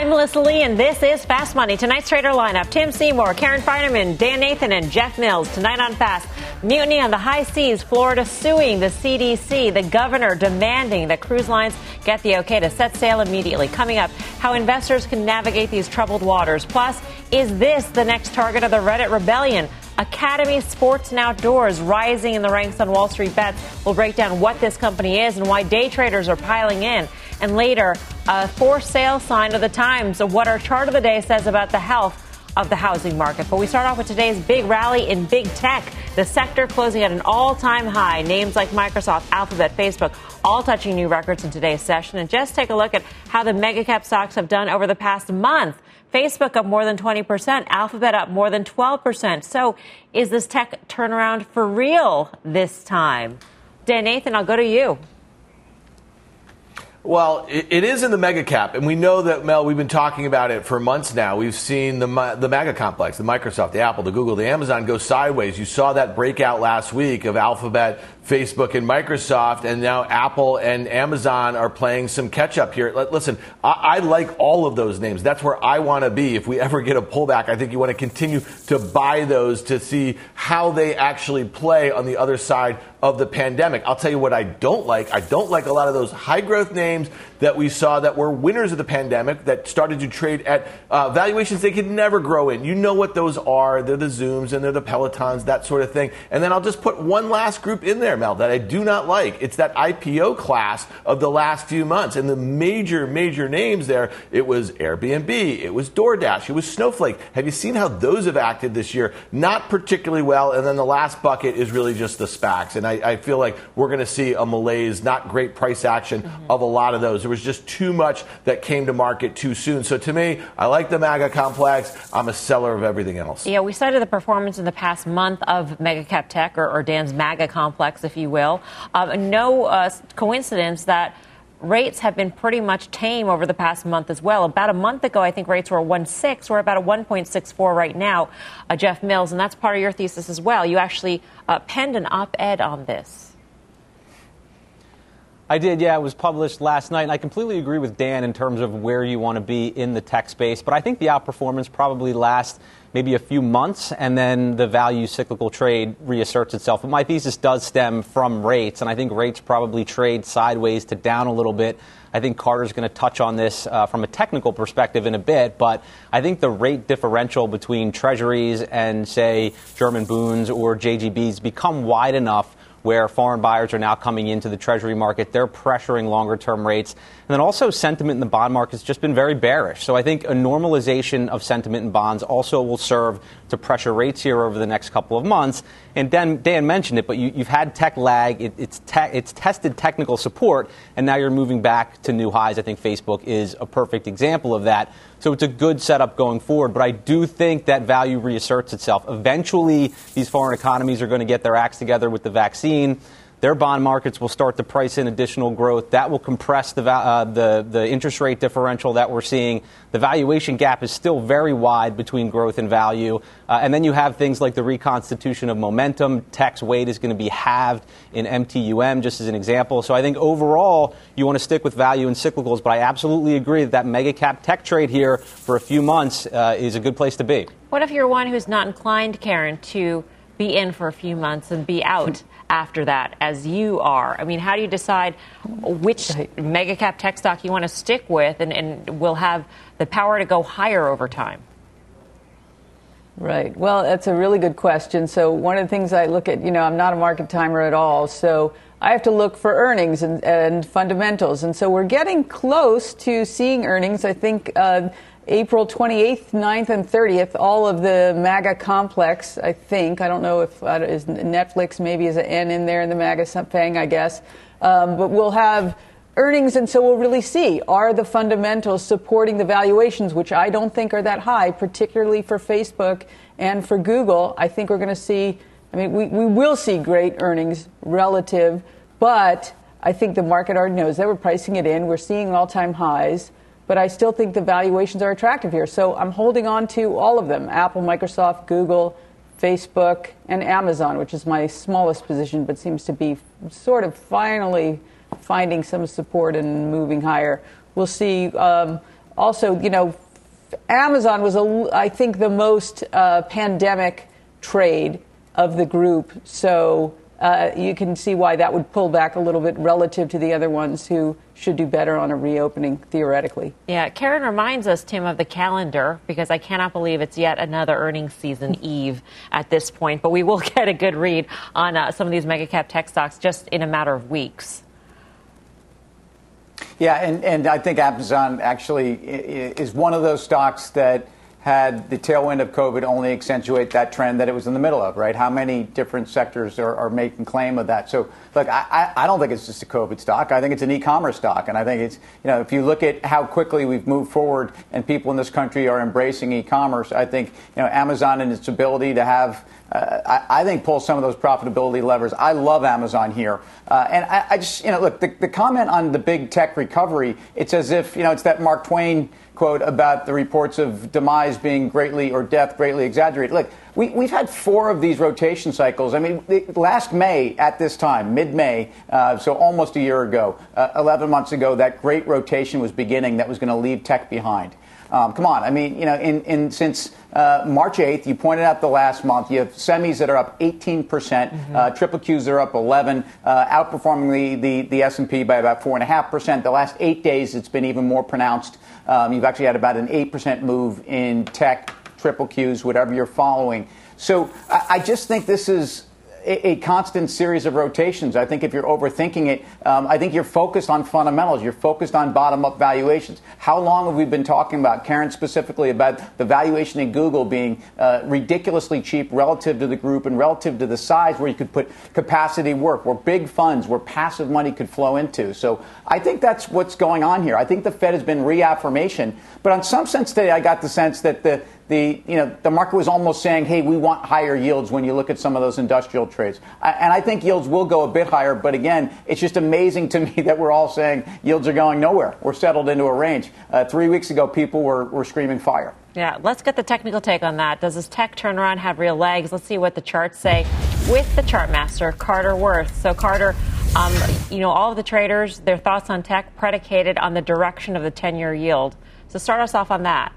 I'm Melissa Lee, and this is Fast Money. Tonight's trader lineup Tim Seymour, Karen Finerman, Dan Nathan, and Jeff Mills. Tonight on Fast, mutiny on the high seas, Florida suing the CDC, the governor demanding that cruise lines get the okay to set sail immediately. Coming up, how investors can navigate these troubled waters. Plus, is this the next target of the Reddit rebellion? Academy Sports and Outdoors rising in the ranks on Wall Street bets. We'll break down what this company is and why day traders are piling in. And later, a for sale sign of the times of what our chart of the day says about the health of the housing market. But we start off with today's big rally in big tech. The sector closing at an all time high. Names like Microsoft, Alphabet, Facebook, all touching new records in today's session. And just take a look at how the mega cap stocks have done over the past month. Facebook up more than 20%, Alphabet up more than 12%. So is this tech turnaround for real this time? Dan Nathan, I'll go to you. Well, it, is in the mega cap, and we know that Mel. We've been talking about it for months now. We've seen the the mega complex, the Microsoft, the Apple, the Google, the Amazon go sideways. You saw that breakout last week of Alphabet, Facebook, and Microsoft, and now Apple and Amazon are playing some catch up here. Listen, I, I like all of those names. That's where I want to be. If we ever get a pullback, I think you want to continue to buy those to see how they actually play on the other side of the pandemic. I'll tell you what I don't like. I don't like a lot of those high growth names that we saw that were winners of the pandemic that started to trade at uh, valuations they could never grow in. You know what those are. They're the Zooms and they're the Pelotons, that sort of thing. And then I'll just put one last group in there, Mel, that I do not like. It's that IPO class of the last few months. And the major, major names there, it was Airbnb, it was DoorDash, it was Snowflake. Have you seen how those have acted this year? Not particularly well. And then the last bucket is really just the SPACs. And I, I feel like we're going to see a malaise, not great price action mm-hmm. of a lot of those. There was just too much that came to market too soon. So to me, I like the MAGA complex. I'm a seller of everything else. Yeah, we cited the performance in the past month of mega cap tech or, or Dan's MAGA complex, if you will. Um, no uh, coincidence that rates have been pretty much tame over the past month as well. About a month ago, I think rates were 1.6. We're about a 1.64 right now, uh, Jeff Mills, and that's part of your thesis as well. You actually uh, penned an op-ed on this. I did, yeah. It was published last night, and I completely agree with Dan in terms of where you want to be in the tech space. But I think the outperformance probably lasts maybe a few months, and then the value cyclical trade reasserts itself. But my thesis does stem from rates, and I think rates probably trade sideways to down a little bit. I think Carter's going to touch on this uh, from a technical perspective in a bit, but I think the rate differential between treasuries and, say, German bonds or JGBs become wide enough where foreign buyers are now coming into the Treasury market. They're pressuring longer term rates. And then also, sentiment in the bond market has just been very bearish. So I think a normalization of sentiment in bonds also will serve to pressure rates here over the next couple of months. And Dan, Dan mentioned it, but you, have had tech lag. It, it's, te- it's tested technical support, and now you're moving back to new highs. I think Facebook is a perfect example of that. So it's a good setup going forward. But I do think that value reasserts itself. Eventually, these foreign economies are going to get their acts together with the vaccine their bond markets will start to price in additional growth. That will compress the, uh, the, the interest rate differential that we're seeing. The valuation gap is still very wide between growth and value. Uh, and then you have things like the reconstitution of momentum. Tax weight is going to be halved in MTUM, just as an example. So I think overall, you want to stick with value and cyclicals. But I absolutely agree that that mega cap tech trade here for a few months uh, is a good place to be. What if you're one who's not inclined, Karen, to be in for a few months and be out after that, as you are? I mean, how do you decide which mega cap tech stock you want to stick with and, and will have the power to go higher over time? Right. Well, that's a really good question. So, one of the things I look at, you know, I'm not a market timer at all. So, I have to look for earnings and, and fundamentals. And so, we're getting close to seeing earnings. I think. Uh, April 28th, 9th, and 30th, all of the MAGA complex, I think. I don't know if uh, is Netflix maybe is an N in there in the MAGA thing, I guess. Um, but we'll have earnings, and so we'll really see are the fundamentals supporting the valuations, which I don't think are that high, particularly for Facebook and for Google. I think we're going to see, I mean, we, we will see great earnings relative, but I think the market already knows that we're pricing it in. We're seeing all time highs, but I still think the valuations are attractive here. So I'm holding on to all of them Apple, Microsoft, Google, Facebook, and Amazon, which is my smallest position, but seems to be sort of finally finding some support and moving higher. We'll see. Um, also, you know, Amazon was, a, I think, the most uh, pandemic trade of the group. So uh, you can see why that would pull back a little bit relative to the other ones who should do better on a reopening theoretically. Yeah, Karen reminds us, Tim, of the calendar because I cannot believe it's yet another earnings season eve at this point. But we will get a good read on uh, some of these mega cap tech stocks just in a matter of weeks. Yeah, and, and I think Amazon actually is one of those stocks that had the tailwind of COVID only accentuate that trend that it was in the middle of, right? How many different sectors are, are making claim of that? So, look, I, I, don't think it's just a COVID stock. I think it's an e-commerce stock, and I think it's you know if you look at how quickly we've moved forward and people in this country are embracing e-commerce, I think you know Amazon and its ability to have uh, I, I, think pull some of those profitability levers. I love Amazon here, uh, and I, I, just you know look the, the comment on the big tech recovery. It's as if you know it's that Mark Twain quote about the reports of demise being greatly or death greatly exaggerated. Look, we, we've had four of these rotation cycles. I mean, last May at this time, mid May, uh, so almost a year ago, uh, 11 months ago, that great rotation was beginning that was going to leave tech behind. Um, come on, I mean, you know, in, in since uh, March 8th, you pointed out the last month, you have semis that are up 18%, mm hmm uh, triple Qs are up 11, uh, outperforming the, the, the S&P by about 4.5%. The last eight days, it's been even more pronounced. Um, you've actually had about an 8% move in tech, triple Qs, whatever you're following. So I, I just think this is a, constant series of rotations. I think if you're overthinking it, um, I think you're focused on fundamentals. You're focused on bottom up valuations. How long have we been talking about, Karen specifically, about the valuation in Google being uh, ridiculously cheap relative to the group and relative to the size where you could put capacity work, where big funds, where passive money could flow into? So I think that's what's going on here. I think the Fed has been reaffirmation. But on some sense today, I got the sense that the the you know the market was almost saying, "Hey, we want higher yields." When you look at some of those industrial trades, and I think yields will go a bit higher. But again, it's just amazing to me that we're all saying yields are going nowhere. We're settled into a range. Uh, three weeks ago, people were, were screaming fire. Yeah, let's get the technical take on that. Does this tech turnaround have real legs? Let's see what the charts say with the chart master, Carter Worth. So, Carter, um, you know, all of the traders, their thoughts on tech predicated on the direction of the 10 year yield. So, start us off on that.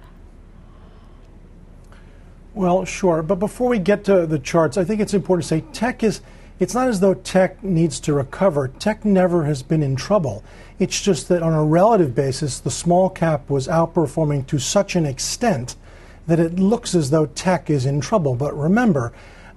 Well, sure. But before we get to the charts, I think it's important to say tech is, it's not as though tech needs to recover. Tech never has been in trouble. It's just that on a relative basis, the small cap was outperforming to such an extent that it looks as though tech is in trouble. But remember,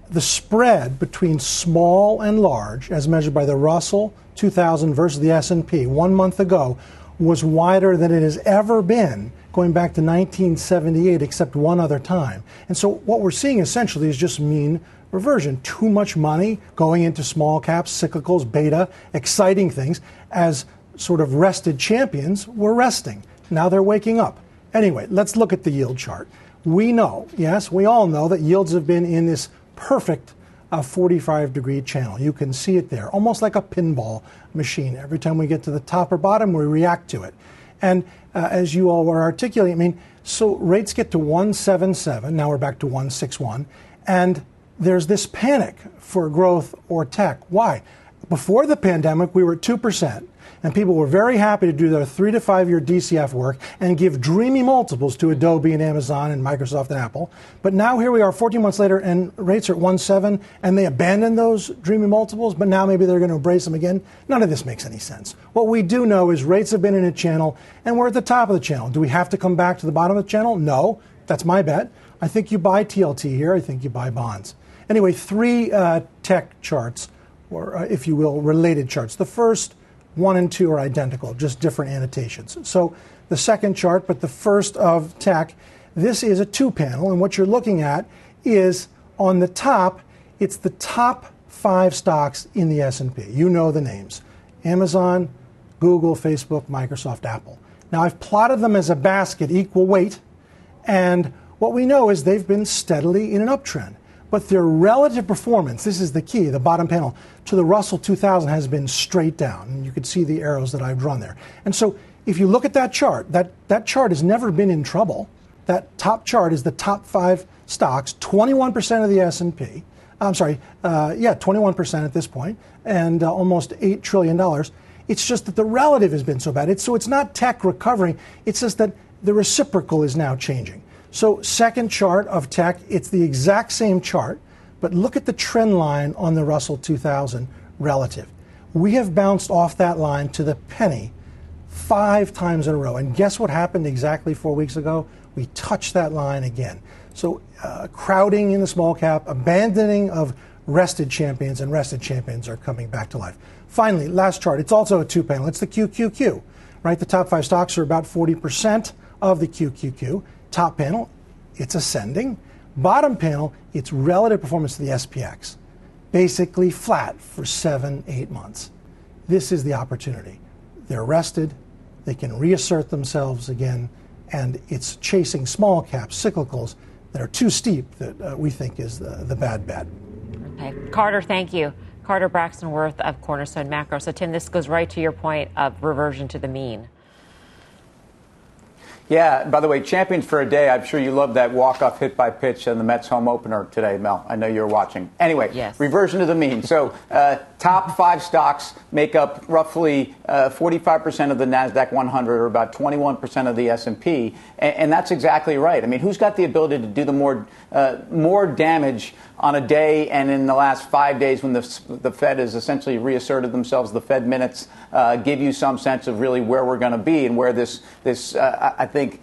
the spread between small and large, as measured by the Russell 2000 versus the S&P one month ago, was wider than it has ever been going back to 1978, except one other time. And so what we're seeing essentially is just mean reversion. Too much money going into small caps, cyclicals, beta, exciting things, as sort of rested champions were resting. Now they're waking up. Anyway, let's look at the yield chart. We know, yes, we all know that yields have been in this perfect uh, 45 degree channel. You can see it there, almost like a pinball machine. Every time we get to the top or bottom, we react to it. And uh, as you all were articulating, I mean, so rates get to 177, now we're back to 161, and there's this panic for growth or tech. Why? Before the pandemic, we were at 2% and people were very happy to do their three to five year DCF work and give dreamy multiples to Adobe and Amazon and Microsoft and Apple. But now here we are 14 months later and rates are at 1.7 and they abandoned those dreamy multiples, but now maybe they're going to embrace them again. None of this makes any sense. What we do know is rates have been in a channel and we're at the top of the channel. Do we have to come back to the bottom of the channel? No. That's my bet. I think you buy TLT here. I think you buy bonds. Anyway, three uh, tech charts, or uh, if you will, related charts. The first one and two are identical, just different annotations. So the second chart, but the first of tech, this is a two panel, and what you're looking at is on the top, it's the top five stocks in the S&P. You know the names. Amazon, Google, Facebook, Microsoft, Apple. Now, I've plotted them as a basket, equal weight, and what we know is they've been steadily in an uptrend. But their relative performance, this is the key, the bottom panel, to the Russell 2000 has been straight down. And you can see the arrows that I've drawn there. And so if you look at that chart, that, that chart has never been in trouble. That top chart is the top five stocks, 21% of the S&P. I'm sorry, uh, yeah, 21% at this point, and uh, almost $8 trillion. It's just that the relative has been so bad. It's, so it's not tech recovering, it's just that the reciprocal is now changing. So, second chart of tech, it's the exact same chart, but look at the trend line on the Russell 2000 relative. We have bounced off that line to the penny five times in a row. And guess what happened exactly four weeks ago? We touched that line again. So, uh, crowding in the small cap, abandoning of rested champions, and rested champions are coming back to life. Finally, last chart. It's also a two panel. It's the QQQ, right? The top five stocks are about 40% of the QQQ. Top panel, it's ascending. Bottom panel, it's relative performance to the SPX. Basically flat for seven, eight months. This is the opportunity. They're rested, they can reassert themselves again, and it's chasing small caps, cyclicals that are too steep that uh, we think is the, the bad bet. Okay. Carter, thank you. Carter Braxton Worth of Cornerstone Macro. So, Tim, this goes right to your point of reversion to the mean. Yeah, by the way, champions for a day. I'm sure you love that walk-off hit by pitch in the Mets home opener today, Mel. I know you're watching. Anyway, yes. reversion to the mean. So, uh, top five stocks make up roughly uh, 45% of the Nasdaq 100, or about 21% of the S&P, and, and, that's exactly right. I mean, who's got the ability to do the more uh, more damage on a day and in the last five days when the, the Fed has essentially reasserted themselves, the Fed minutes uh, give you some sense of really where we're going to be and where this, this uh, I think,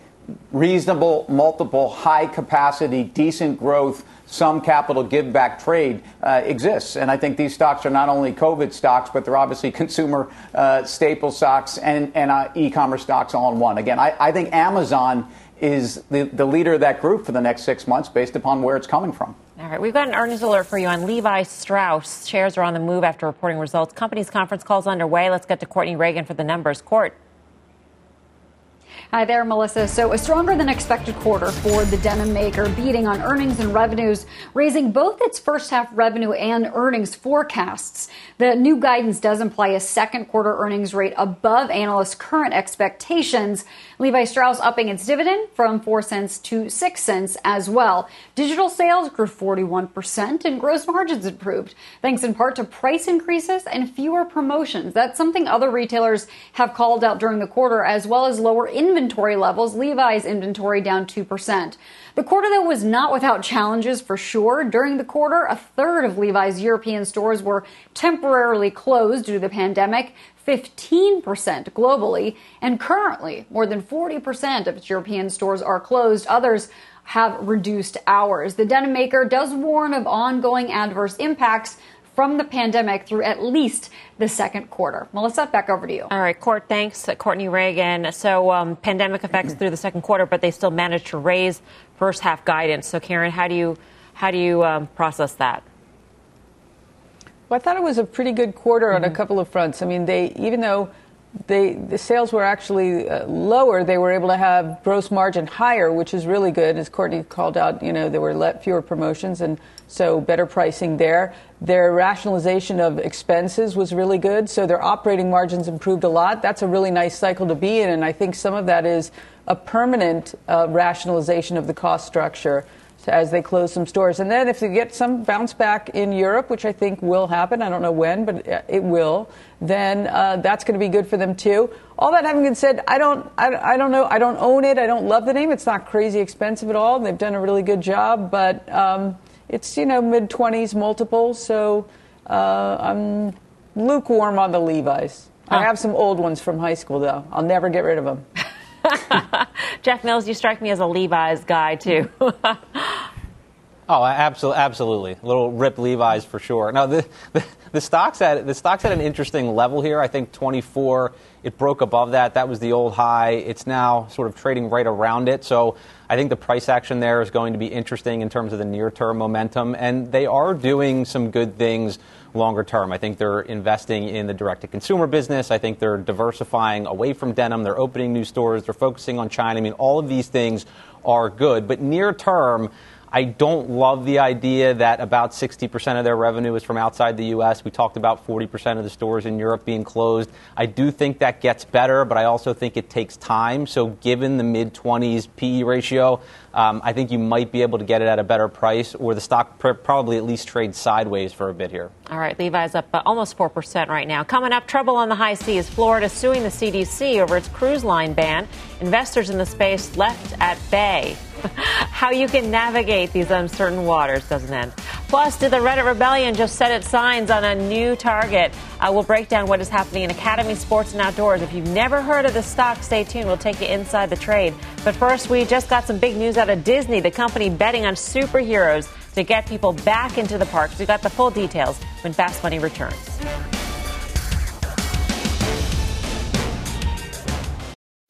reasonable, multiple, high capacity, decent growth, some capital give back trade uh, exists. And I think these stocks are not only COVID stocks, but they're obviously consumer uh, staple stocks and, and uh, e commerce stocks all in one. Again, I, I think Amazon is the, the leader of that group for the next six months based upon where it's coming from. All right, we've got an earnings alert for you on Levi Strauss. Shares are on the move after reporting results. Company's conference calls underway. Let's get to Courtney Reagan for the numbers. Court. Hi there, Melissa. So, a stronger than expected quarter for the denim maker, beating on earnings and revenues, raising both its first half revenue and earnings forecasts. The new guidance does imply a second quarter earnings rate above analysts' current expectations. Levi Strauss upping its dividend from 4 cents to 6 cents as well. Digital sales grew 41% and gross margins improved, thanks in part to price increases and fewer promotions. That's something other retailers have called out during the quarter, as well as lower inventory levels. Levi's inventory down 2%. The quarter, though, was not without challenges for sure. During the quarter, a third of Levi's European stores were temporarily closed due to the pandemic. 15% globally, and currently more than 40% of its European stores are closed. Others have reduced hours. The denim maker does warn of ongoing adverse impacts from the pandemic through at least the second quarter. Melissa, back over to you. All right, Court, thanks. Courtney Reagan. So, um, pandemic effects through the second quarter, but they still managed to raise first half guidance. So, Karen, how do you how do you um, process that? Well, I thought it was a pretty good quarter mm-hmm. on a mm-hmm. couple of fronts. I mean, they even though they, the sales were actually uh, lower. They were able to have gross margin higher, which is really good. As Courtney called out, you know, there were let, fewer promotions and so better pricing there. Their rationalization of expenses was really good, so their operating margins improved a lot. That's a really nice cycle to be in, and I think some of that is a permanent uh, rationalization of the cost structure as they close some stores. And then if they get some bounce back in Europe, which I think will happen, I don't know when, but it will, then uh, that's going to be good for them too. All that having been said, I don't, I, I, don't know, I don't own it. I don't love the name. It's not crazy expensive at all. They've done a really good job, but um, it's you know mid 20s multiples. So uh, I'm lukewarm on the Levi's. Huh. I have some old ones from high school though. I'll never get rid of them. Jeff Mills, you strike me as a Levi's guy too. Oh, absolutely, absolutely. A little rip Levi's for sure. Now, the, the, the stocks at the stocks at an interesting level here. I think 24. It broke above that. That was the old high. It's now sort of trading right around it. So I think the price action there is going to be interesting in terms of the near term momentum. And they are doing some good things longer term. I think they're investing in the direct to consumer business. I think they're diversifying away from denim. They're opening new stores. They're focusing on China. I mean, all of these things are good. But near term, I don't love the idea that about 60% of their revenue is from outside the U.S. We talked about 40% of the stores in Europe being closed. I do think that gets better, but I also think it takes time. So, given the mid 20s PE ratio, um, I think you might be able to get it at a better price, or the stock pr- probably at least trades sideways for a bit here. All right, Levi's up uh, almost 4% right now. Coming up, trouble on the high seas. Florida suing the CDC over its cruise line ban. Investors in the space left at bay. How you can navigate these uncertain waters doesn't end. Plus, did the Reddit rebellion just set its signs on a new target? Uh, we'll break down what is happening in Academy Sports and Outdoors. If you've never heard of the stock, stay tuned. We'll take you inside the trade. But first, we just got some big news out of Disney, the company betting on superheroes to get people back into the parks. We got the full details when Fast Money returns.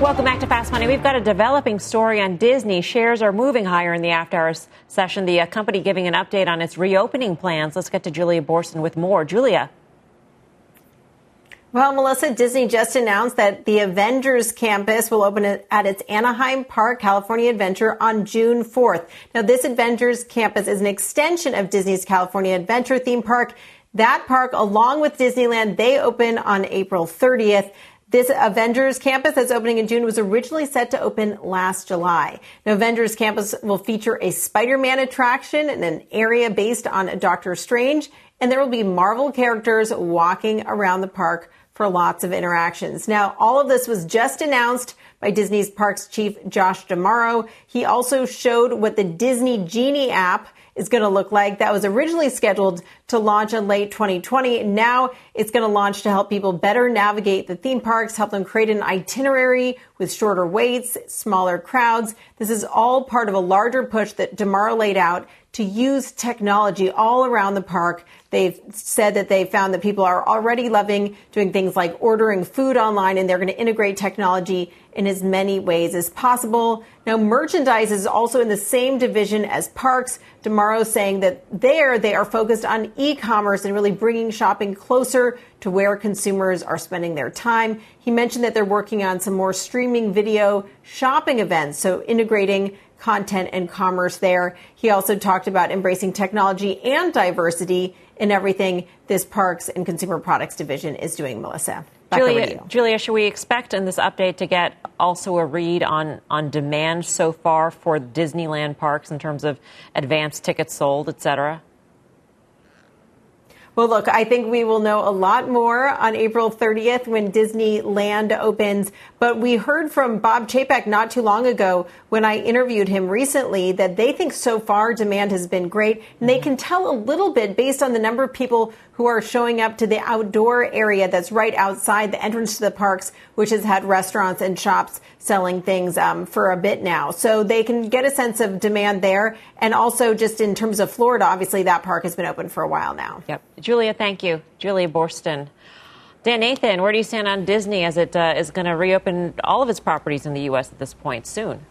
Welcome back to Fast Money. We've got a developing story on Disney. Shares are moving higher in the after hours session. The uh, company giving an update on its reopening plans. Let's get to Julia Boorstin with more. Julia. Well, Melissa, Disney just announced that the Avengers campus will open at its Anaheim Park, California Adventure on June 4th. Now, this Avengers campus is an extension of Disney's California Adventure theme park. That park, along with Disneyland, they open on April 30th. This Avengers campus that's opening in June was originally set to open last July. Now, Avengers campus will feature a Spider-Man attraction and an area based on Doctor Strange, and there will be Marvel characters walking around the park for lots of interactions. Now, all of this was just announced by Disney's parks chief Josh D'Amaro. He also showed what the Disney Genie app is going to look like. That was originally scheduled to launch in late 2020. Now it's going to launch to help people better navigate the theme parks, help them create an itinerary with shorter waits, smaller crowds. This is all part of a larger push that D'Amaro laid out to use technology all around the park. They've said that they found that people are already loving doing things like ordering food online and they're going to integrate technology in as many ways as possible. Now, merchandise is also in the same division as parks. D'Amaro saying that there they are focused on e-commerce and really bringing shopping closer to where consumers are spending their time. He mentioned that they're working on some more streaming video shopping events, so integrating content and commerce there. He also talked about embracing technology and diversity in everything this parks and consumer products division is doing, Melissa. Julia, Julia, should we expect in this update to get also a read on, on demand so far for Disneyland parks in terms of advanced tickets sold, et cetera? Well, look, I think we will know a lot more on April 30th when Disneyland opens. But we heard from Bob Chapek not too long ago when I interviewed him recently that they think so far demand has been great. And they mm-hmm. can tell a little bit based on the number of people who are showing up to the outdoor area that's right outside the entrance to the parks, which has had restaurants and shops selling things um, for a bit now. So they can get a sense of demand there. And also, just in terms of Florida, obviously that park has been open for a while now. Yep. Julia, thank you. Julia Boorstin. Dan Nathan, where do you stand on Disney as it uh, is going to reopen all of its properties in the U.S. at this point soon?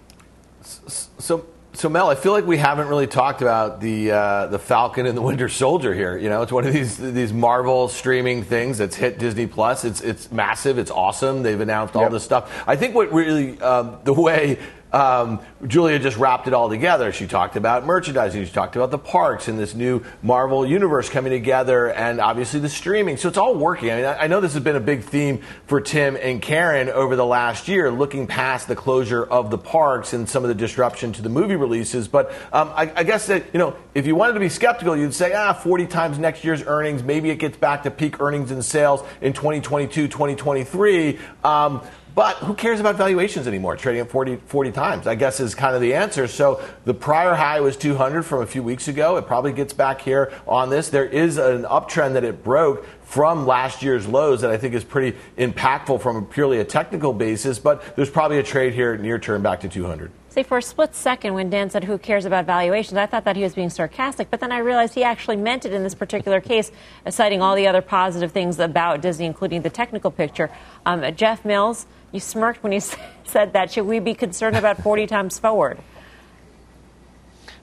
So, So Mel, I feel like we haven't really talked about the uh, the Falcon and the Winter Soldier here. You know, it's one of these these Marvel streaming things that's hit Disney Plus. It's it's massive. It's awesome. They've announced all Yep. this stuff. I think what really um, the way um, Julia just wrapped it all together. She talked about merchandising. She talked about the parks and this new Marvel universe coming together, and obviously the streaming. So it's all working. I mean, I know this has been a big theme for Tim and Karen over the last year, looking past the closure of the parks and some of the disruption to the movie releases. But um, I, I guess that you know, if you wanted to be skeptical, you'd say, ah, 40 times next year's earnings. Maybe it gets back to peak earnings and sales in 2022, 2023. Um, but who cares about valuations anymore? Trading at 40, 40 times, I guess, is kind of the answer. So the prior high was 200 from a few weeks ago. It probably gets back here on this. There is an uptrend that it broke from last year's lows that I think is pretty impactful from a purely a technical basis. But there's probably a trade here near term back to 200. See, for a split second, when Dan said, Who cares about valuations? I thought that he was being sarcastic, but then I realized he actually meant it in this particular case, citing all the other positive things about Disney, including the technical picture. Um, Jeff Mills, you smirked when you said that. Should we be concerned about 40 times forward?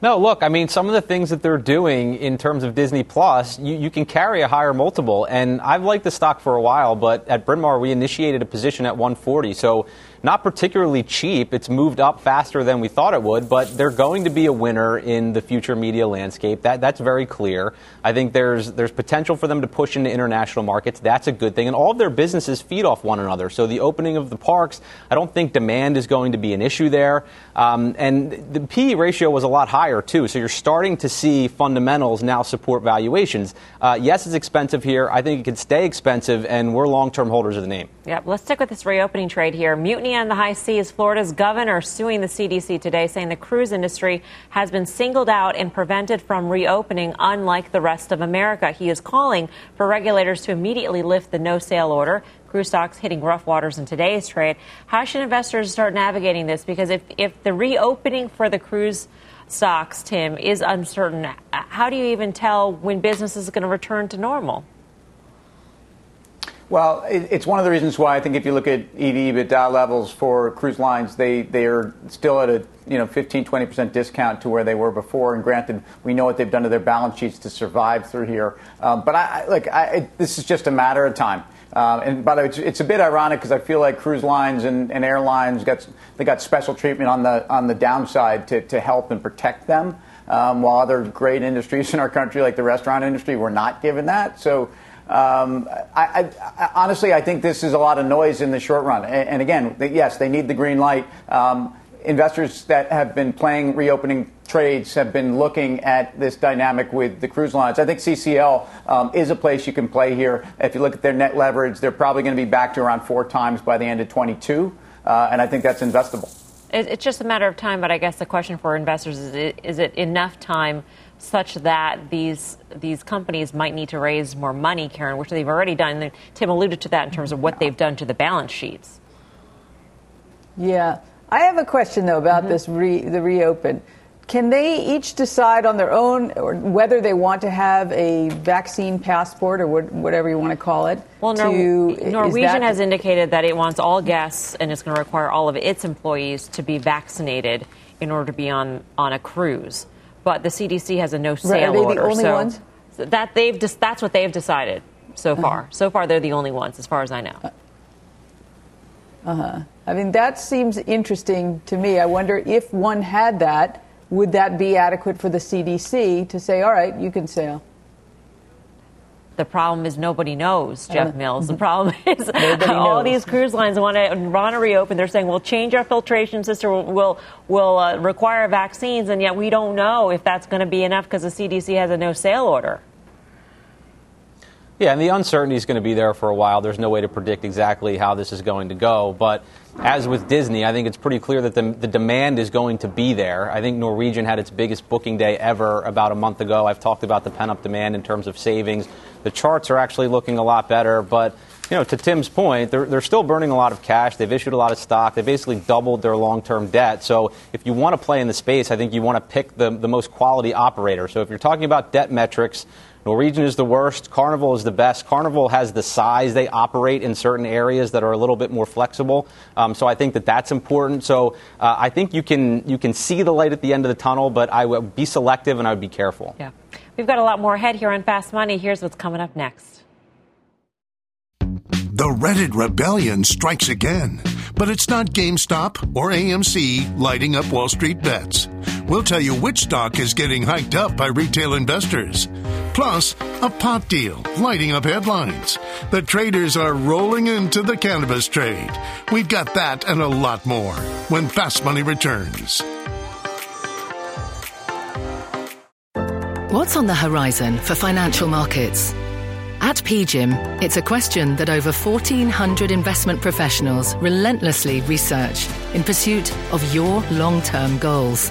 No, look, I mean, some of the things that they're doing in terms of Disney Plus, you, you can carry a higher multiple. And I've liked the stock for a while, but at Bryn Mawr, we initiated a position at 140. So not particularly cheap. It's moved up faster than we thought it would, but they're going to be a winner in the future media landscape. That, that's very clear. I think there's, there's potential for them to push into international markets. That's a good thing. And all of their businesses feed off one another. So the opening of the parks, I don't think demand is going to be an issue there. Um, and the PE ratio was a lot higher, too. So you're starting to see fundamentals now support valuations. Uh, yes, it's expensive here. I think it could stay expensive, and we're long term holders of the name. Yep. Let's stick with this reopening trade here. Mutiny on the high seas. Florida's governor suing the CDC today, saying the cruise industry has been singled out and prevented from reopening, unlike the rest of America. He is calling for regulators to immediately lift the no sale order. Cruise stocks hitting rough waters in today's trade. How should investors start navigating this? Because if, if the reopening for the cruise stocks, Tim, is uncertain, how do you even tell when business is going to return to normal? Well, it, it's one of the reasons why I think if you look at EV EBITDA levels for cruise lines, they, they are still at a you know 15, 20 percent discount to where they were before. And granted, we know what they've done to their balance sheets to survive through here. Um, but I, I look, I, it, this is just a matter of time. Um, and by the way, it's, it's a bit ironic because I feel like cruise lines and, and airlines got they got special treatment on the on the downside to, to help and protect them, um, while other great industries in our country, like the restaurant industry, were not given that. So. Um, I, I, honestly, I think this is a lot of noise in the short run. And, and again, yes, they need the green light. Um, investors that have been playing reopening trades have been looking at this dynamic with the cruise lines. I think CCL um, is a place you can play here. If you look at their net leverage, they're probably going to be back to around four times by the end of 22, uh, and I think that's investable. It's just a matter of time, but I guess the question for investors is: is it enough time such that these these companies might need to raise more money, Karen, which they've already done? And Tim alluded to that in terms of what they've done to the balance sheets. Yeah. I have a question, though, about mm-hmm. this re, the reopen. Can they each decide on their own or whether they want to have a vaccine passport or what, whatever you want to call it? Well, Nor- to, Norwegian that- has indicated that it wants all guests and it's going to require all of its employees to be vaccinated in order to be on, on a cruise. But the CDC has a no Right, sale are they the order. only so ones? that they've just, that's what they've decided so far. So far, they're the only ones, as far as I know. Uh-huh. I mean, that seems interesting to me. I wonder if one had that, would that be adequate for the CDC to say, all right, you can sail? The problem is nobody knows, Jeff Mills. The problem is all these cruise lines want to want to reopen. They're saying we'll change our filtration system, we'll will will uh, require vaccines, and yet we don't know if that's going to be enough because the CDC has a no sale order. Yeah, and the uncertainty is going to be there for a while. There's no way to predict exactly how this is going to go. But as with Disney, I think it's pretty clear that the, the demand is going to be there. I think Norwegian had its biggest booking day ever about a month ago. I've talked about the pent up demand in terms of savings. The charts are actually looking a lot better, but you know, to Tim's point, they're, they're still burning a lot of cash. They've issued a lot of stock. They basically doubled their long term debt. So if you want to play in the space, I think you want to pick the, the most quality operator. So if you're talking about debt metrics, Norwegian is the worst. Carnival is the best. Carnival has the size. They operate in certain areas that are a little bit more flexible. Um, so I think that that's important. So uh, I think you can you can see the light at the end of the tunnel, but I would be selective and I would be careful. Yeah, we've got a lot more ahead here on Fast Money. Here's what's coming up next. The Reddit rebellion strikes again, but it's not GameStop or AMC lighting up Wall Street bets. We'll tell you which stock is getting hiked up by retail investors. Plus, a pot deal lighting up headlines. The traders are rolling into the cannabis trade. We've got that and a lot more when Fast Money returns. What's on the horizon for financial markets? At PGIM, it's a question that over 1,400 investment professionals relentlessly research in pursuit of your long term goals.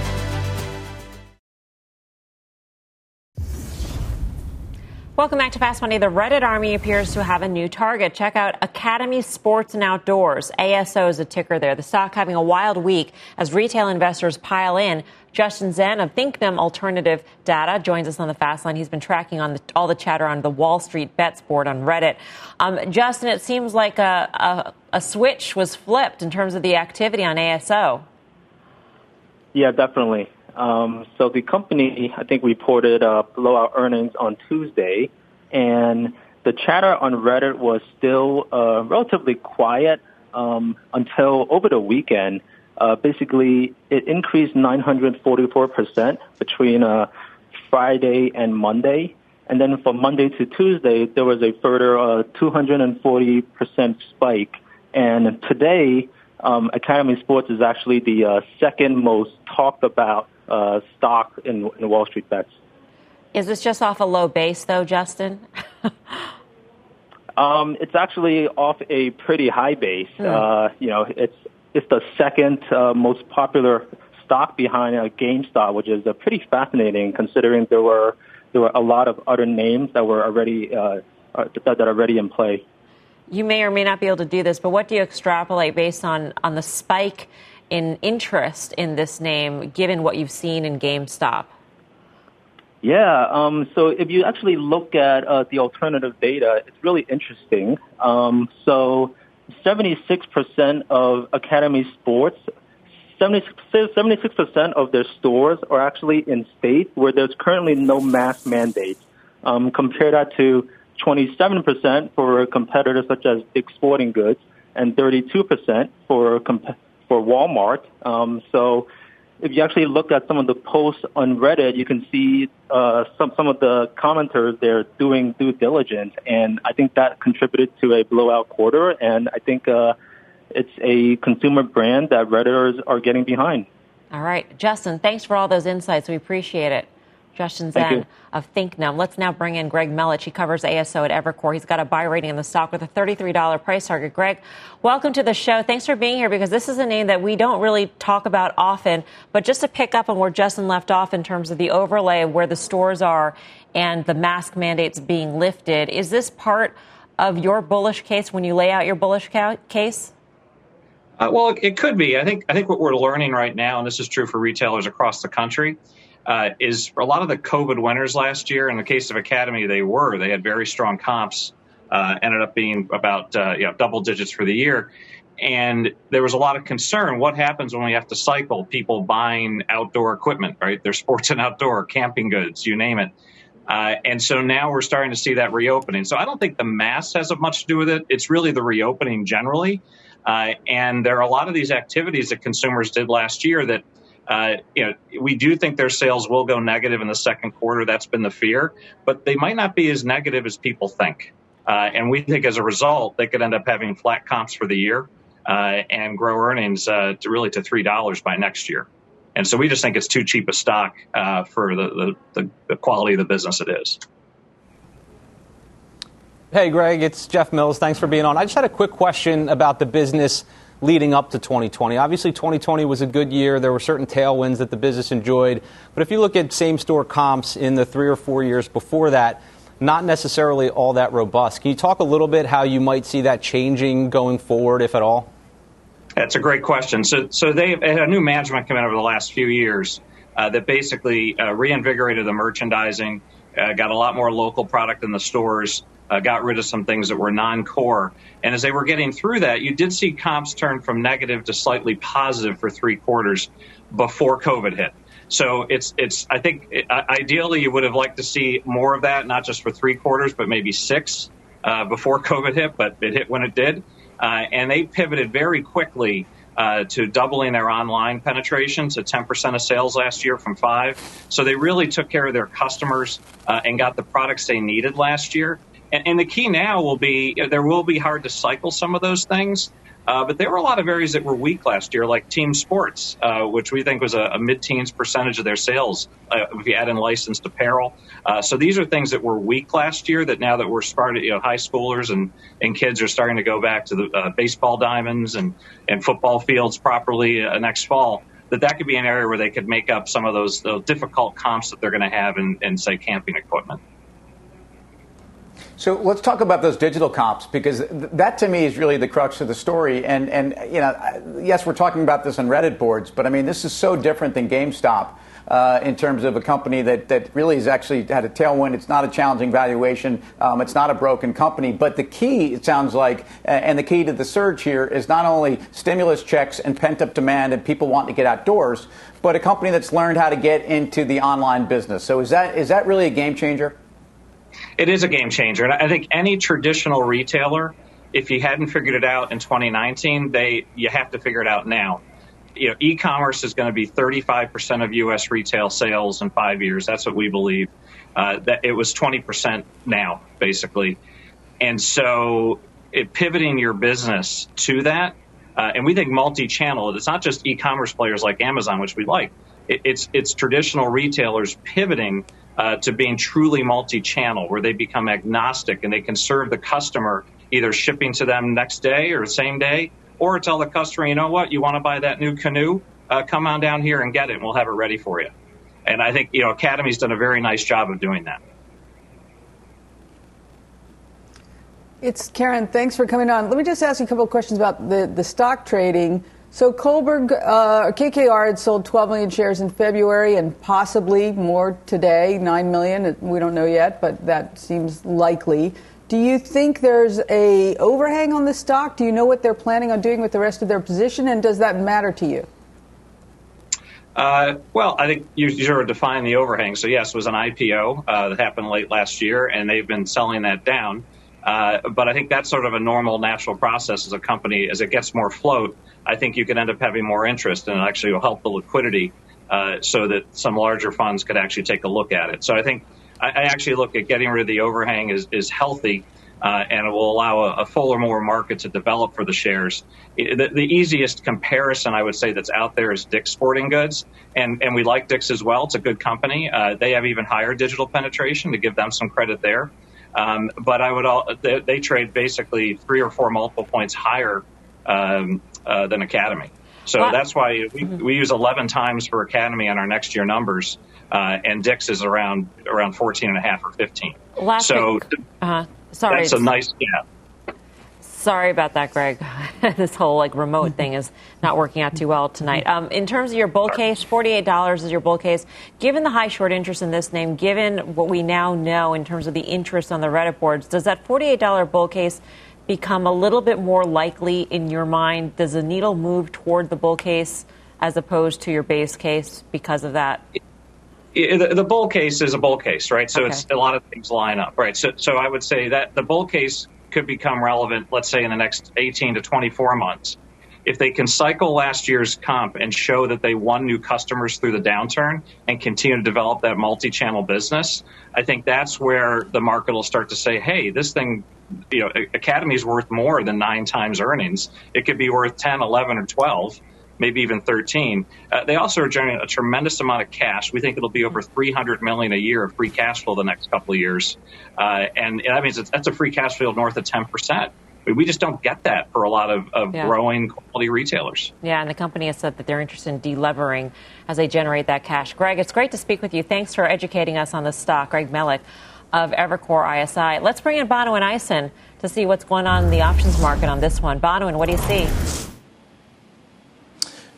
Welcome back to Fast Money. The Reddit Army appears to have a new target. Check out Academy Sports and Outdoors. ASO is a ticker there. The stock having a wild week as retail investors pile in. Justin Zhen of ThinkNum Alternative Data joins us on the fast line. He's been tracking on the, all the chatter on the Wall Street Bets board on Reddit. Um, Justin, it seems like a, a, a switch was flipped in terms of the activity on ASO. Yeah, definitely. Um, so the company, I think, reported uh, blowout earnings on Tuesday, and the chatter on Reddit was still uh, relatively quiet um, until over the weekend. Uh, basically, it increased 944% between uh, Friday and Monday. And then from Monday to Tuesday, there was a further uh, 240% spike. And today, um, Academy Sports is actually the uh, second most talked about uh, stock in, in Wall Street bets. Is this just off a low base, though, Justin? um, it's actually off a pretty high base. Mm. Uh, you know, it's it's the second uh, most popular stock behind uh, GameStop, which is uh, pretty fascinating considering there were there were a lot of other names that were already uh, uh that, that are already in play. You may or may not be able to do this, but what do you extrapolate based on on the spike in interest in this name, given what you've seen in GameStop? Yeah, um, so if you actually look at uh, the alternative data, it's really interesting. Um, so 76% of Academy Sports, 76% of their stores are actually in states where there's currently no mask mandate. Um, compare that to 27% for competitors such as Big Sporting Goods and 32% for comp- for Walmart. Um, so if you actually look at some of the posts on Reddit, you can see uh, some some of the commenters there doing due diligence, and I think that contributed to a blowout quarter. And I think uh, it's a consumer brand that Redditors are getting behind. All right, Justin, thanks for all those insights. We appreciate it. Justin Zhen of ThinkNum. Let's now bring in Greg Melich. He covers ASO at Evercore. He's got a buy rating in the stock with a $33 price target. Greg, welcome to the show. Thanks for being here because this is a name that we don't really talk about often. But just to pick up on where Justin left off in terms of the overlay of where the stores are and the mask mandates being lifted, is this part of your bullish case when you lay out your bullish ca- case? Uh, well, it could be. I think I think what we're learning right now, and this is true for retailers across the country, uh, is a lot of the COVID winners last year. In the case of Academy, they were. They had very strong comps, uh, ended up being about uh, you know, double digits for the year. And there was a lot of concern. What happens when we have to cycle people buying outdoor equipment, right? Their sports and outdoor, camping goods, you name it. Uh, and so now we're starting to see that reopening. So I don't think the mass has much to do with it. It's really the reopening generally. Uh, and there are a lot of these activities that consumers did last year that uh, you know, we do think their sales will go negative in the second quarter. That's been the fear, but they might not be as negative as people think. Uh, and we think as a result, they could end up having flat comps for the year uh, and grow earnings uh, to really to three dollars by next year. And so we just think it's too cheap a stock uh, for the, the, the quality of the business it is. Hey, Greg, it's Jeff Mills. Thanks for being on. I just had a quick question about the business leading up to 2020. Obviously, 2020 was a good year. There were certain tailwinds that the business enjoyed. But if you look at same store comps in the three or four years before that, not necessarily all that robust. Can you talk a little bit how you might see that changing going forward, if at all? That's a great question. So, so they had a new management come in over the last few years uh, that basically uh, reinvigorated the merchandising, uh, got a lot more local product in the stores, uh, got rid of some things that were non-core. And as they were getting through that, you did see comps turn from negative to slightly positive for three quarters before COVID hit. So it's it's I think it, uh, ideally you would have liked to see more of that, not just for three quarters, but maybe six uh, before COVID hit. But it hit when it did, uh, and they pivoted very quickly. Uh, to doubling their online penetration to 10% of sales last year from five. So they really took care of their customers uh, and got the products they needed last year. And, and the key now will be there will be hard to cycle some of those things. Uh, but there were a lot of areas that were weak last year, like team sports, uh, which we think was a, a, mid-teens percentage of their sales uh, if you add in licensed apparel. Uh, so these are things that were weak last year. That now that we're starting, you know, high schoolers and, and kids are starting to go back to the uh, baseball diamonds and, and football fields properly uh, next fall. That that could be an area where they could make up some of those, those difficult comps that they're going to have in, in say camping equipment. So let's talk about those digital comps because that to me is really the crux of the story. And and you know, yes, we're talking about this on Reddit boards, but I mean, this is so different than GameStop. Uh, in terms of a company that, that really has actually had a tailwind. It's not a challenging valuation. Um, it's not a broken company. But the key, it sounds like, and the key to the surge here is not only stimulus checks and pent up demand and people wanting to get outdoors, but a company that's learned how to get into the online business. So is that is that really a game changer? It is a game changer. And I think any traditional retailer, if you hadn't figured it out in 2019, they you have to figure it out now. You know, e-commerce is going to be 35% of U.S. retail sales in five years. That's what we believe. Uh, that it was 20% now, basically, and so it, pivoting your business to that, uh, and we think multi-channel. It's not just e-commerce players like Amazon, which we like. It, it's it's traditional retailers pivoting uh, to being truly multi-channel, where they become agnostic and they can serve the customer either shipping to them next day or same day, or tell the customer, you know what, you want to buy that new canoe, uh, come on down here and get it, and we'll have it ready for you. And I think you know Academy's done a very nice job of doing that. It's Karen. Thanks for coming on. Let me just ask you a couple of questions about the, the stock trading. So Kohlberg, uh, KKR had sold 12 million shares in February and possibly more today, 9 million. We don't know yet, but that seems likely. Do you think there's a overhang on the stock? Do you know what they're planning on doing with the rest of their position, and does that matter to you? Uh, well, I think you, sort of define the overhang. So yes, it was an IPO uh, that happened late last year, and they've been selling that down. Uh, but I think that's sort of a normal, natural process as a company. As it gets more float, I think you could end up having more interest, and it actually will help the liquidity uh, so that some larger funds could actually take a look at it. So I think I, I actually look at getting rid of the overhang is, is healthy. Uh, and it will allow a, a, fuller, more market to develop for the shares. The, the, easiest comparison I would say that's out there is Dick's Sporting Goods, and and we like Dick's as well. It's a good company. Uh, they have even higher digital penetration to give them some credit there. Um, but I would all they, they, trade basically three or four multiple points higher um, uh, than Academy. So wow. that's why we, mm-hmm. we use 11 times for Academy on our next year numbers, uh, and Dick's is around around 14 and a half or 15. Last so uh, sorry, that's a nice gap. Sorry about that, Greg. this whole like remote thing is not working out too well tonight. Um, in terms of your bull case, forty-eight dollars is your bull case. Given the high short interest in this name, given what we now know in terms of the interest on the Reddit boards, does that forty-eight dollar bull case become a little bit more likely in your mind? Does the needle move toward the bull case as opposed to your base case because of that? The bull case is a bull case, right? So okay. it's a lot of things line up, right? So, so I would say that the bull case could become relevant, let's say, in the next 18 to 24 months. If they can cycle last year's comp and show that they won new customers through the downturn and continue to develop that multi-channel business, I think that's where the market will start to say, "Hey, this thing you know, Academy is worth more than nine times earnings. It could be worth 10, 11, or 12. Maybe even 13. Uh, they also are generating a tremendous amount of cash. We think it'll be over 300 million a year of free cash flow the next couple of years, uh, and that means that's a free cash flow north of 10 percent. We just don't get that for a lot of, of yeah. growing quality retailers. Yeah, and the company has said that they're interested in delevering as they generate that cash. Greg, it's great to speak with you. Thanks for educating us on the stock. Greg Melich of Evercore ISI. Let's bring in Bonawyn Eison to see what's going on in the options market on this one. Bonawyn, what do you see?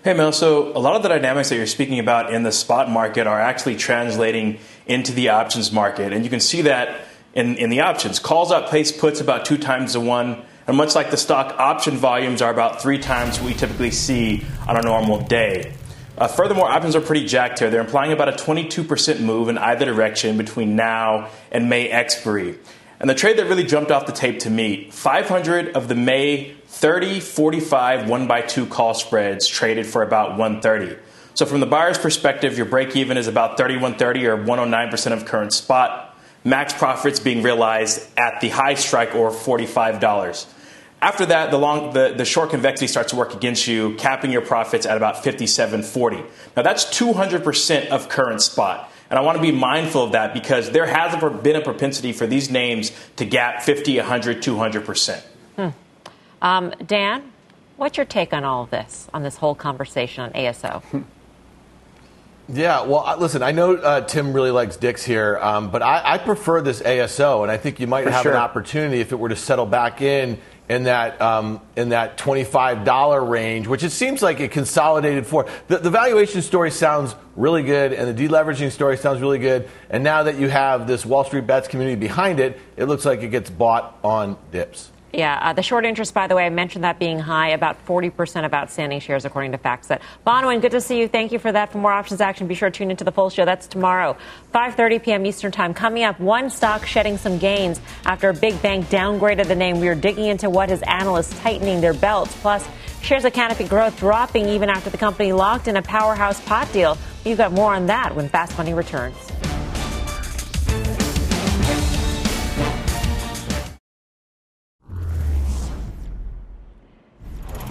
Hey, Mel. So, a lot of the dynamics that you're speaking about in the spot market are actually translating into the options market. And you can see that in, in the options. Calls outpace puts about two times the one. And much like the stock, option volumes are about three times what we typically see on a normal day. Uh, furthermore, options are pretty jacked here. They're implying about a 22% move in either direction between now and May expiry. And the trade that really jumped off the tape to me 500 of the May 30, 45, 1 by 2 call spreads traded for about 130. So from the buyer's perspective, your break even is about 3130 or 109% of current spot. Max profits being realized at the high strike or $45. After that, the, long, the, the short convexity starts to work against you, capping your profits at about 57.40. Now that's 200% of current spot. And I want to be mindful of that because there has been a propensity for these names to gap 50, 100, 200%. Hmm. Um, Dan, what's your take on all of this, on this whole conversation on ASO? Yeah, well, listen, I know uh, Tim really likes Dick's here, um, but I, I, prefer this ASO, and I think you might For have sure. an opportunity if it were to settle back in in that um, in that $25 range, which it seems like it consolidated for. The, the, valuation story sounds really good, and the deleveraging story sounds really good. And now that you have this Wall Street bets community behind it, it looks like it gets bought on dips. Yeah, uh, the short interest, by the way, I mentioned that being high, about 40% of outstanding shares, according to FactSet. Bonawyn, good to see you. Thank you for that. For more options action, be sure to tune into the full show. That's tomorrow, 5.30 p.m. Eastern Time. Coming up, one stock shedding some gains after a big bank downgraded the name. We are digging into what has analysts tightening their belts. Plus, shares of Canopy Growth dropping even after the company locked in a powerhouse pot deal. You've got more on that when Fast Money returns.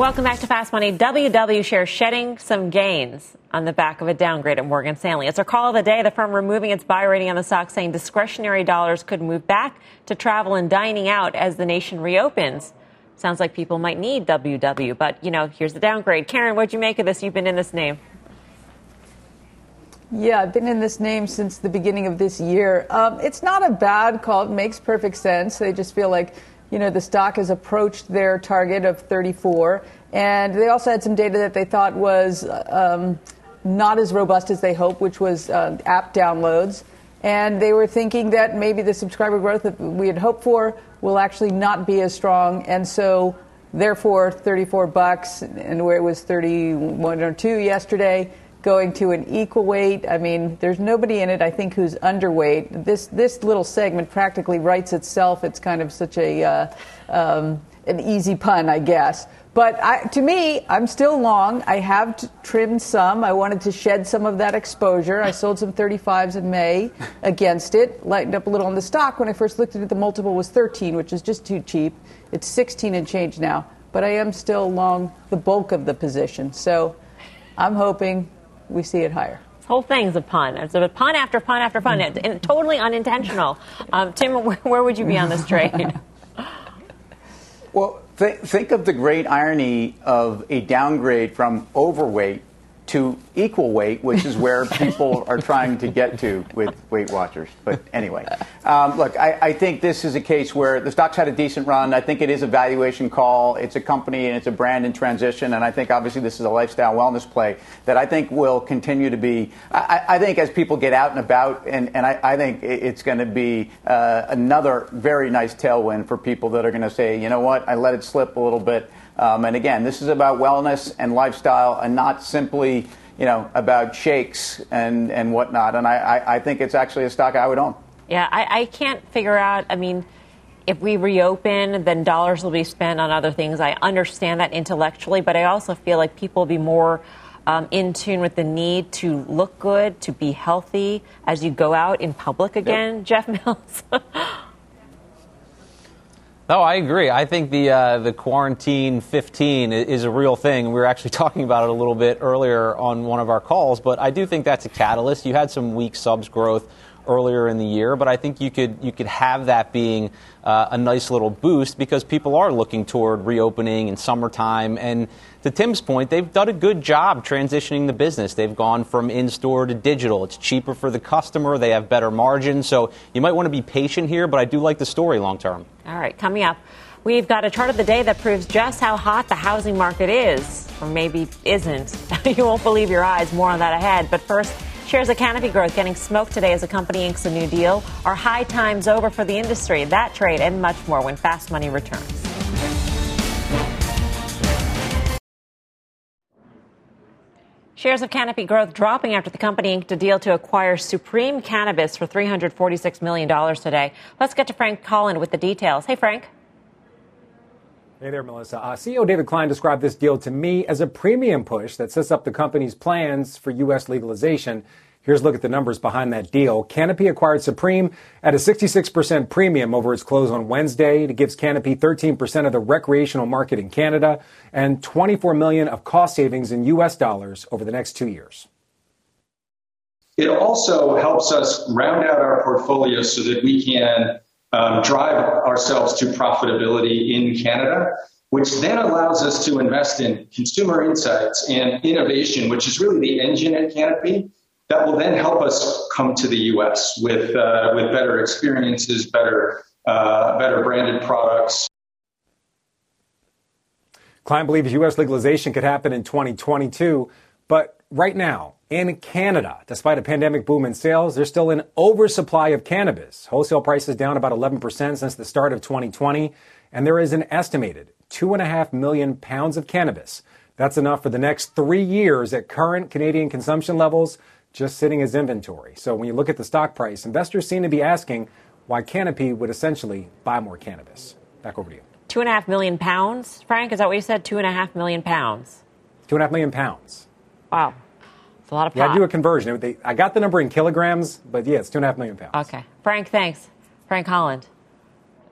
Welcome back to Fast Money. WW shares shedding some gains on the back of a downgrade at Morgan Stanley. It's our call of the day. The firm removing its buy rating on the stock, saying discretionary dollars could move back to travel and dining out as the nation reopens. Sounds like people might need WW, but you know, here's the downgrade. Karen, what'd you make of this? You've been in this name. Yeah, I've been in this name since the beginning of this year. Um, it's not a bad call. It makes perfect sense. They just feel like you know, the stock has approached their target of 34. And they also had some data that they thought was um, not as robust as they hoped, which was uh, app downloads. And they were thinking that maybe the subscriber growth that we had hoped for will actually not be as strong. And so, therefore, 34 bucks, and where it was 31 or 2 yesterday, going to an equal weight. I mean, there's nobody in it, I think, who's underweight. This this little segment practically writes itself. It's kind of such a uh, um, an easy pun, I guess. But I, to me, I'm still long. I have t- trimmed some. I wanted to shed some of that exposure. I sold some 35s in May against it, lightened up a little on the stock. When I first looked at it, the multiple was 13, which is just too cheap. It's 16 and change now. But I am still long the bulk of the position. So I'm hoping we see it higher. This whole thing's a pun. It's a pun after pun after pun, and totally unintentional. Um, Tim, where, where, would you be on this trade? well, th- think of the great irony of a downgrade from overweight to equal weight, which is where people are trying to get to with Weight Watchers. But anyway, um, look, I, I, think this is a case where the stock's had a decent run. I think it is a valuation call. It's a company and it's a brand in transition. And I think obviously this is a lifestyle wellness play that I think will continue to be. I, I think as people get out and about, and, and I, I think it's going to be uh, another very nice tailwind for people that are going to say, you know what, I let it slip a little bit. Um, and again, this is about wellness and lifestyle and not simply, you know, about shakes and, and whatnot. And I, I, I think it's actually a stock I would own. Yeah, I, I can't figure out, I mean, if we reopen, then dollars will be spent on other things. I understand that intellectually, but I also feel like people will be more um, in tune with the need to look good, to be healthy as you go out in public again. Yep. Jeff Mills. Oh, I agree. I think the uh, the quarantine 15 is a real thing. We were actually talking about it a little bit earlier on one of our calls, but I do think that's a catalyst. You had some weak subs growth earlier in the year, but I think you could you could have that being uh, a nice little boost because people are looking toward reopening in summertime. And to Tim's point, they've done a good job transitioning the business. They've gone from in store to digital. It's cheaper for the customer. They have better margins. So you might want to be patient here, but I do like the story long term. All right, coming up. We've got a chart of the day that proves just how hot the housing market is, or maybe isn't. you won't believe your eyes. More on that ahead. But first, Shares of Canopy Growth getting smoked today as the company inks a new deal. Are high times over for the industry? That trade and much more when Fast Money returns. Shares of Canopy Growth dropping after the company inked a deal to acquire Supreme Cannabis for $346 million today. Let's get to Frank Holland with the details. Hey, Frank. Hey there, Melissa. Uh, CEO David Klein described this deal to me as a premium push that sets up the company's plans for U.S. legalization. Here's a look at the numbers behind that deal. Canopy acquired Supreme at a 66% premium over its close on Wednesday. It gives Canopy 13% of the recreational market in Canada and 24 million of cost savings in U.S. dollars over the next two years. It also helps us round out our portfolio so that we can um, drive ourselves to profitability in Canada, which then allows us to invest in consumer insights and innovation, which is really the engine at Canopy that will then help us come to the U.S. with uh, with better experiences, better uh, better branded products. Klein believes U.S. legalization could happen in 2022, but right now, in Canada, despite a pandemic boom in sales, there's still an oversupply of cannabis. Wholesale prices down about 11% since the start of 2020, and there is an estimated 2.5 million pounds of cannabis. That's enough for the next three years at current Canadian consumption levels, just sitting as inventory. So when you look at the stock price, investors seem to be asking why Canopy would essentially buy more cannabis. Back over to you. Two and a half million pounds, Frank? Is that what you said? Two and a half million pounds. Two and a half million pounds. Wow It's a lot of pot. Yeah, I do a conversion. They, I got the number in kilograms, but yeah, it's two and a half million pounds. Okay. Frank, thanks. Frank Holland.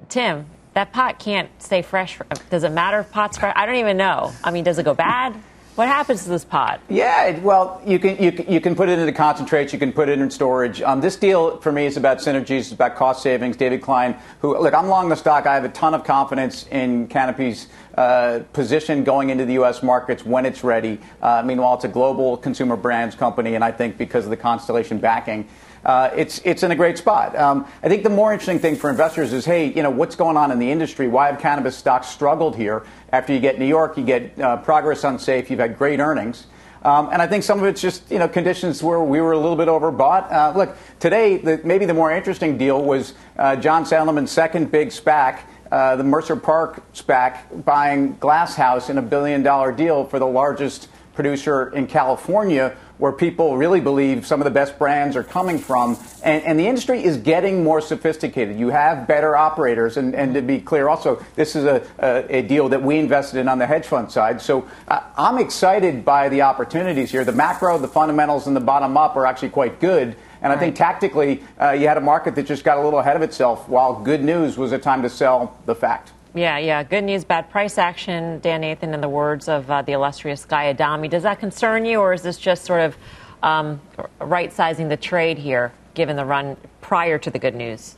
Tim, that pot can't stay fresh. Does it matter if pot's fresh? I don't even know. I mean, does it go bad? What happens to this pot? Yeah, well, you can, you, you can put it into concentrates, you can put it in storage. Um, this deal for me is about synergies, it's about cost savings. David Klein, who, look, I'm long the stock. I have a ton of confidence in Canopy's uh, position going into the U.S. markets when it's ready. Uh, meanwhile, it's a global consumer brands company, and I think because of the Constellation backing, uh, it's it's in a great spot. Um, I think the more interesting thing for investors is, hey, you know, what's going on in the industry? Why have cannabis stocks struggled here? After you get New York, you get uh, progress on safe. You've had great earnings. Um, and I think some of it's just you know conditions where we were a little bit overbought. Uh, look, today the, maybe the more interesting deal was uh, John Sandelman's second big SPAC, uh, the Mercer Park SPAC, buying Glass House in a billion dollar deal for the largest producer in California where people really believe some of the best brands are coming from. And, and the industry is getting more sophisticated. You have better operators. And, and to be clear, also, this is a, a, a, deal that we invested in on the hedge fund side. So uh, I'm excited by the opportunities here. The macro, the fundamentals, and the bottom up are actually quite good. And I think tactically, uh, you had a market that just got a little ahead of itself, while good news was a time to sell the fact. Yeah, yeah. Good news, bad price action. Dan Nathan, in the words of uh, the illustrious Guy Adami. Does that concern you, or is this just sort of um, right sizing the trade here, given the run prior to the good news?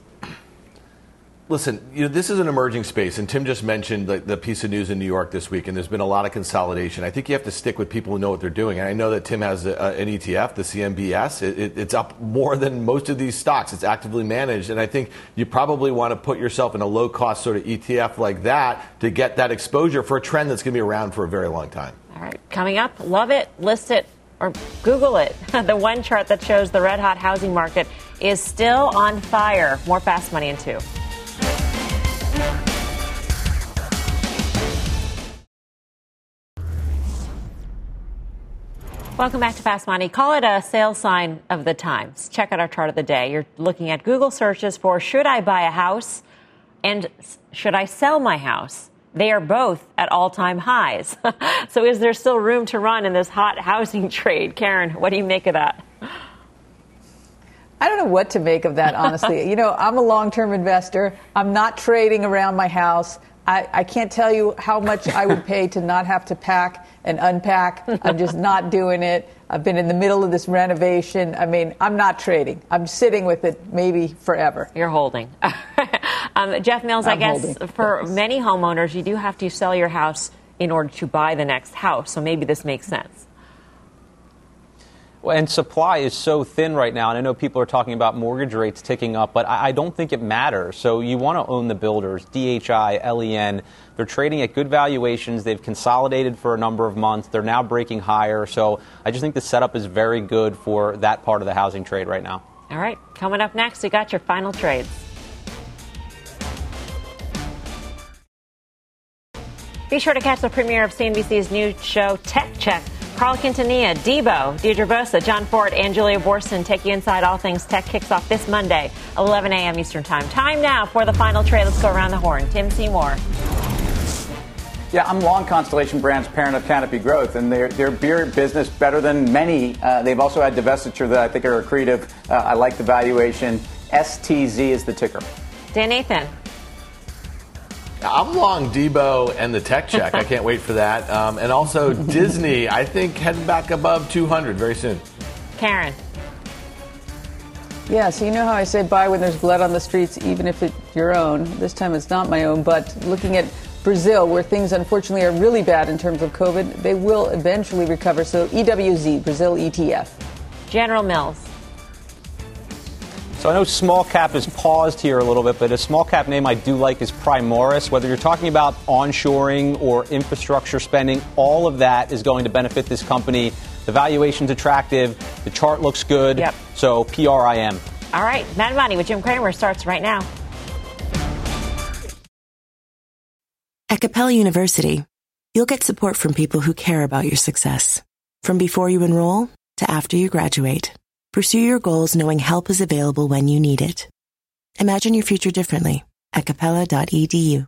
Listen, you know, this is an emerging space, and Tim just mentioned the, the, piece of news in New York this week, and there's been a lot of consolidation. I think you have to stick with people who know what they're doing. And I know that Tim has a, an ETF, the CNBS. It, it, it's up more than most of these stocks. It's actively managed, and I think you probably want to put yourself in a low cost sort of ETF like that to get that exposure for a trend that's going to be around for a very long time. All right, coming up, love it, list it, or Google it. the one chart that shows the red hot housing market is still on fire. More fast money in two. Welcome back to Fast Money. Call it a sales sign of the times. Check out our chart of the day. You're looking at Google searches for should I buy a house and should I sell my house? They are both at all time highs. so is there still room to run in this hot housing trade? Karen, what do you make of that? I don't know what to make of that, honestly. you know, I'm a long term investor. I'm not trading around my house. I, I, can't tell you how much I would pay to not have to pack and unpack. I'm just not doing it. I've been in the middle of this renovation. I mean, I'm not trading. I'm sitting with it maybe forever. You're holding. um, Jeff Mills, I'm i guess holding. for many homeowners, you do have to sell your house in order to buy the next house. So maybe this makes sense. And supply is so thin right now, and I know people are talking about mortgage rates ticking up, but I don't think it matters. So you want to own the builders, DHI, LEN. They're trading at good valuations. They've consolidated for a number of months. They're now breaking higher. So I just think the setup is very good for that part of the housing trade right now. All right, coming up next, we got your final trades. Be sure to catch the premiere of CNBC's new show, Tech Check Carl Quintanilla, Debo, Deirdre Bosa, John Fortt, and Julia Boorstin take you inside all things tech kicks off this Monday, 11 a.m. Eastern Time. Time now for the final trade. Let's go around the horn. Tim Seymour. Yeah, I'm long Constellation Brands, parent of Canopy Growth, and their their beer business better than many. Uh, they've also had divestiture that I think are accretive. Uh, I like the valuation. STZ is the ticker. Dan Nathan. I'm long Debo and the tech check. I can't wait for that. Um, and also Disney, I think heading back above 200 very soon. Karen. Yeah, so you know how I say buy when there's blood on the streets, even if it's your own. This time it's not my own, but looking at Brazil, where things unfortunately are really bad in terms of COVID, they will eventually recover. So EWZ, Brazil ETF. General Mills. So I know small cap is paused here a little bit, but a small cap name I do like is Primoris. Whether you're talking about onshoring or infrastructure spending, all of that is going to benefit this company. The valuation's attractive, the chart looks good. Yep. So PRIM. All right, Mad Money with Jim Cramer starts right now. At Capella University, you'll get support from people who care about your success. From before you enroll to after you graduate Pursue your goals knowing help is available when you need it. Imagine your future differently at capella.edu.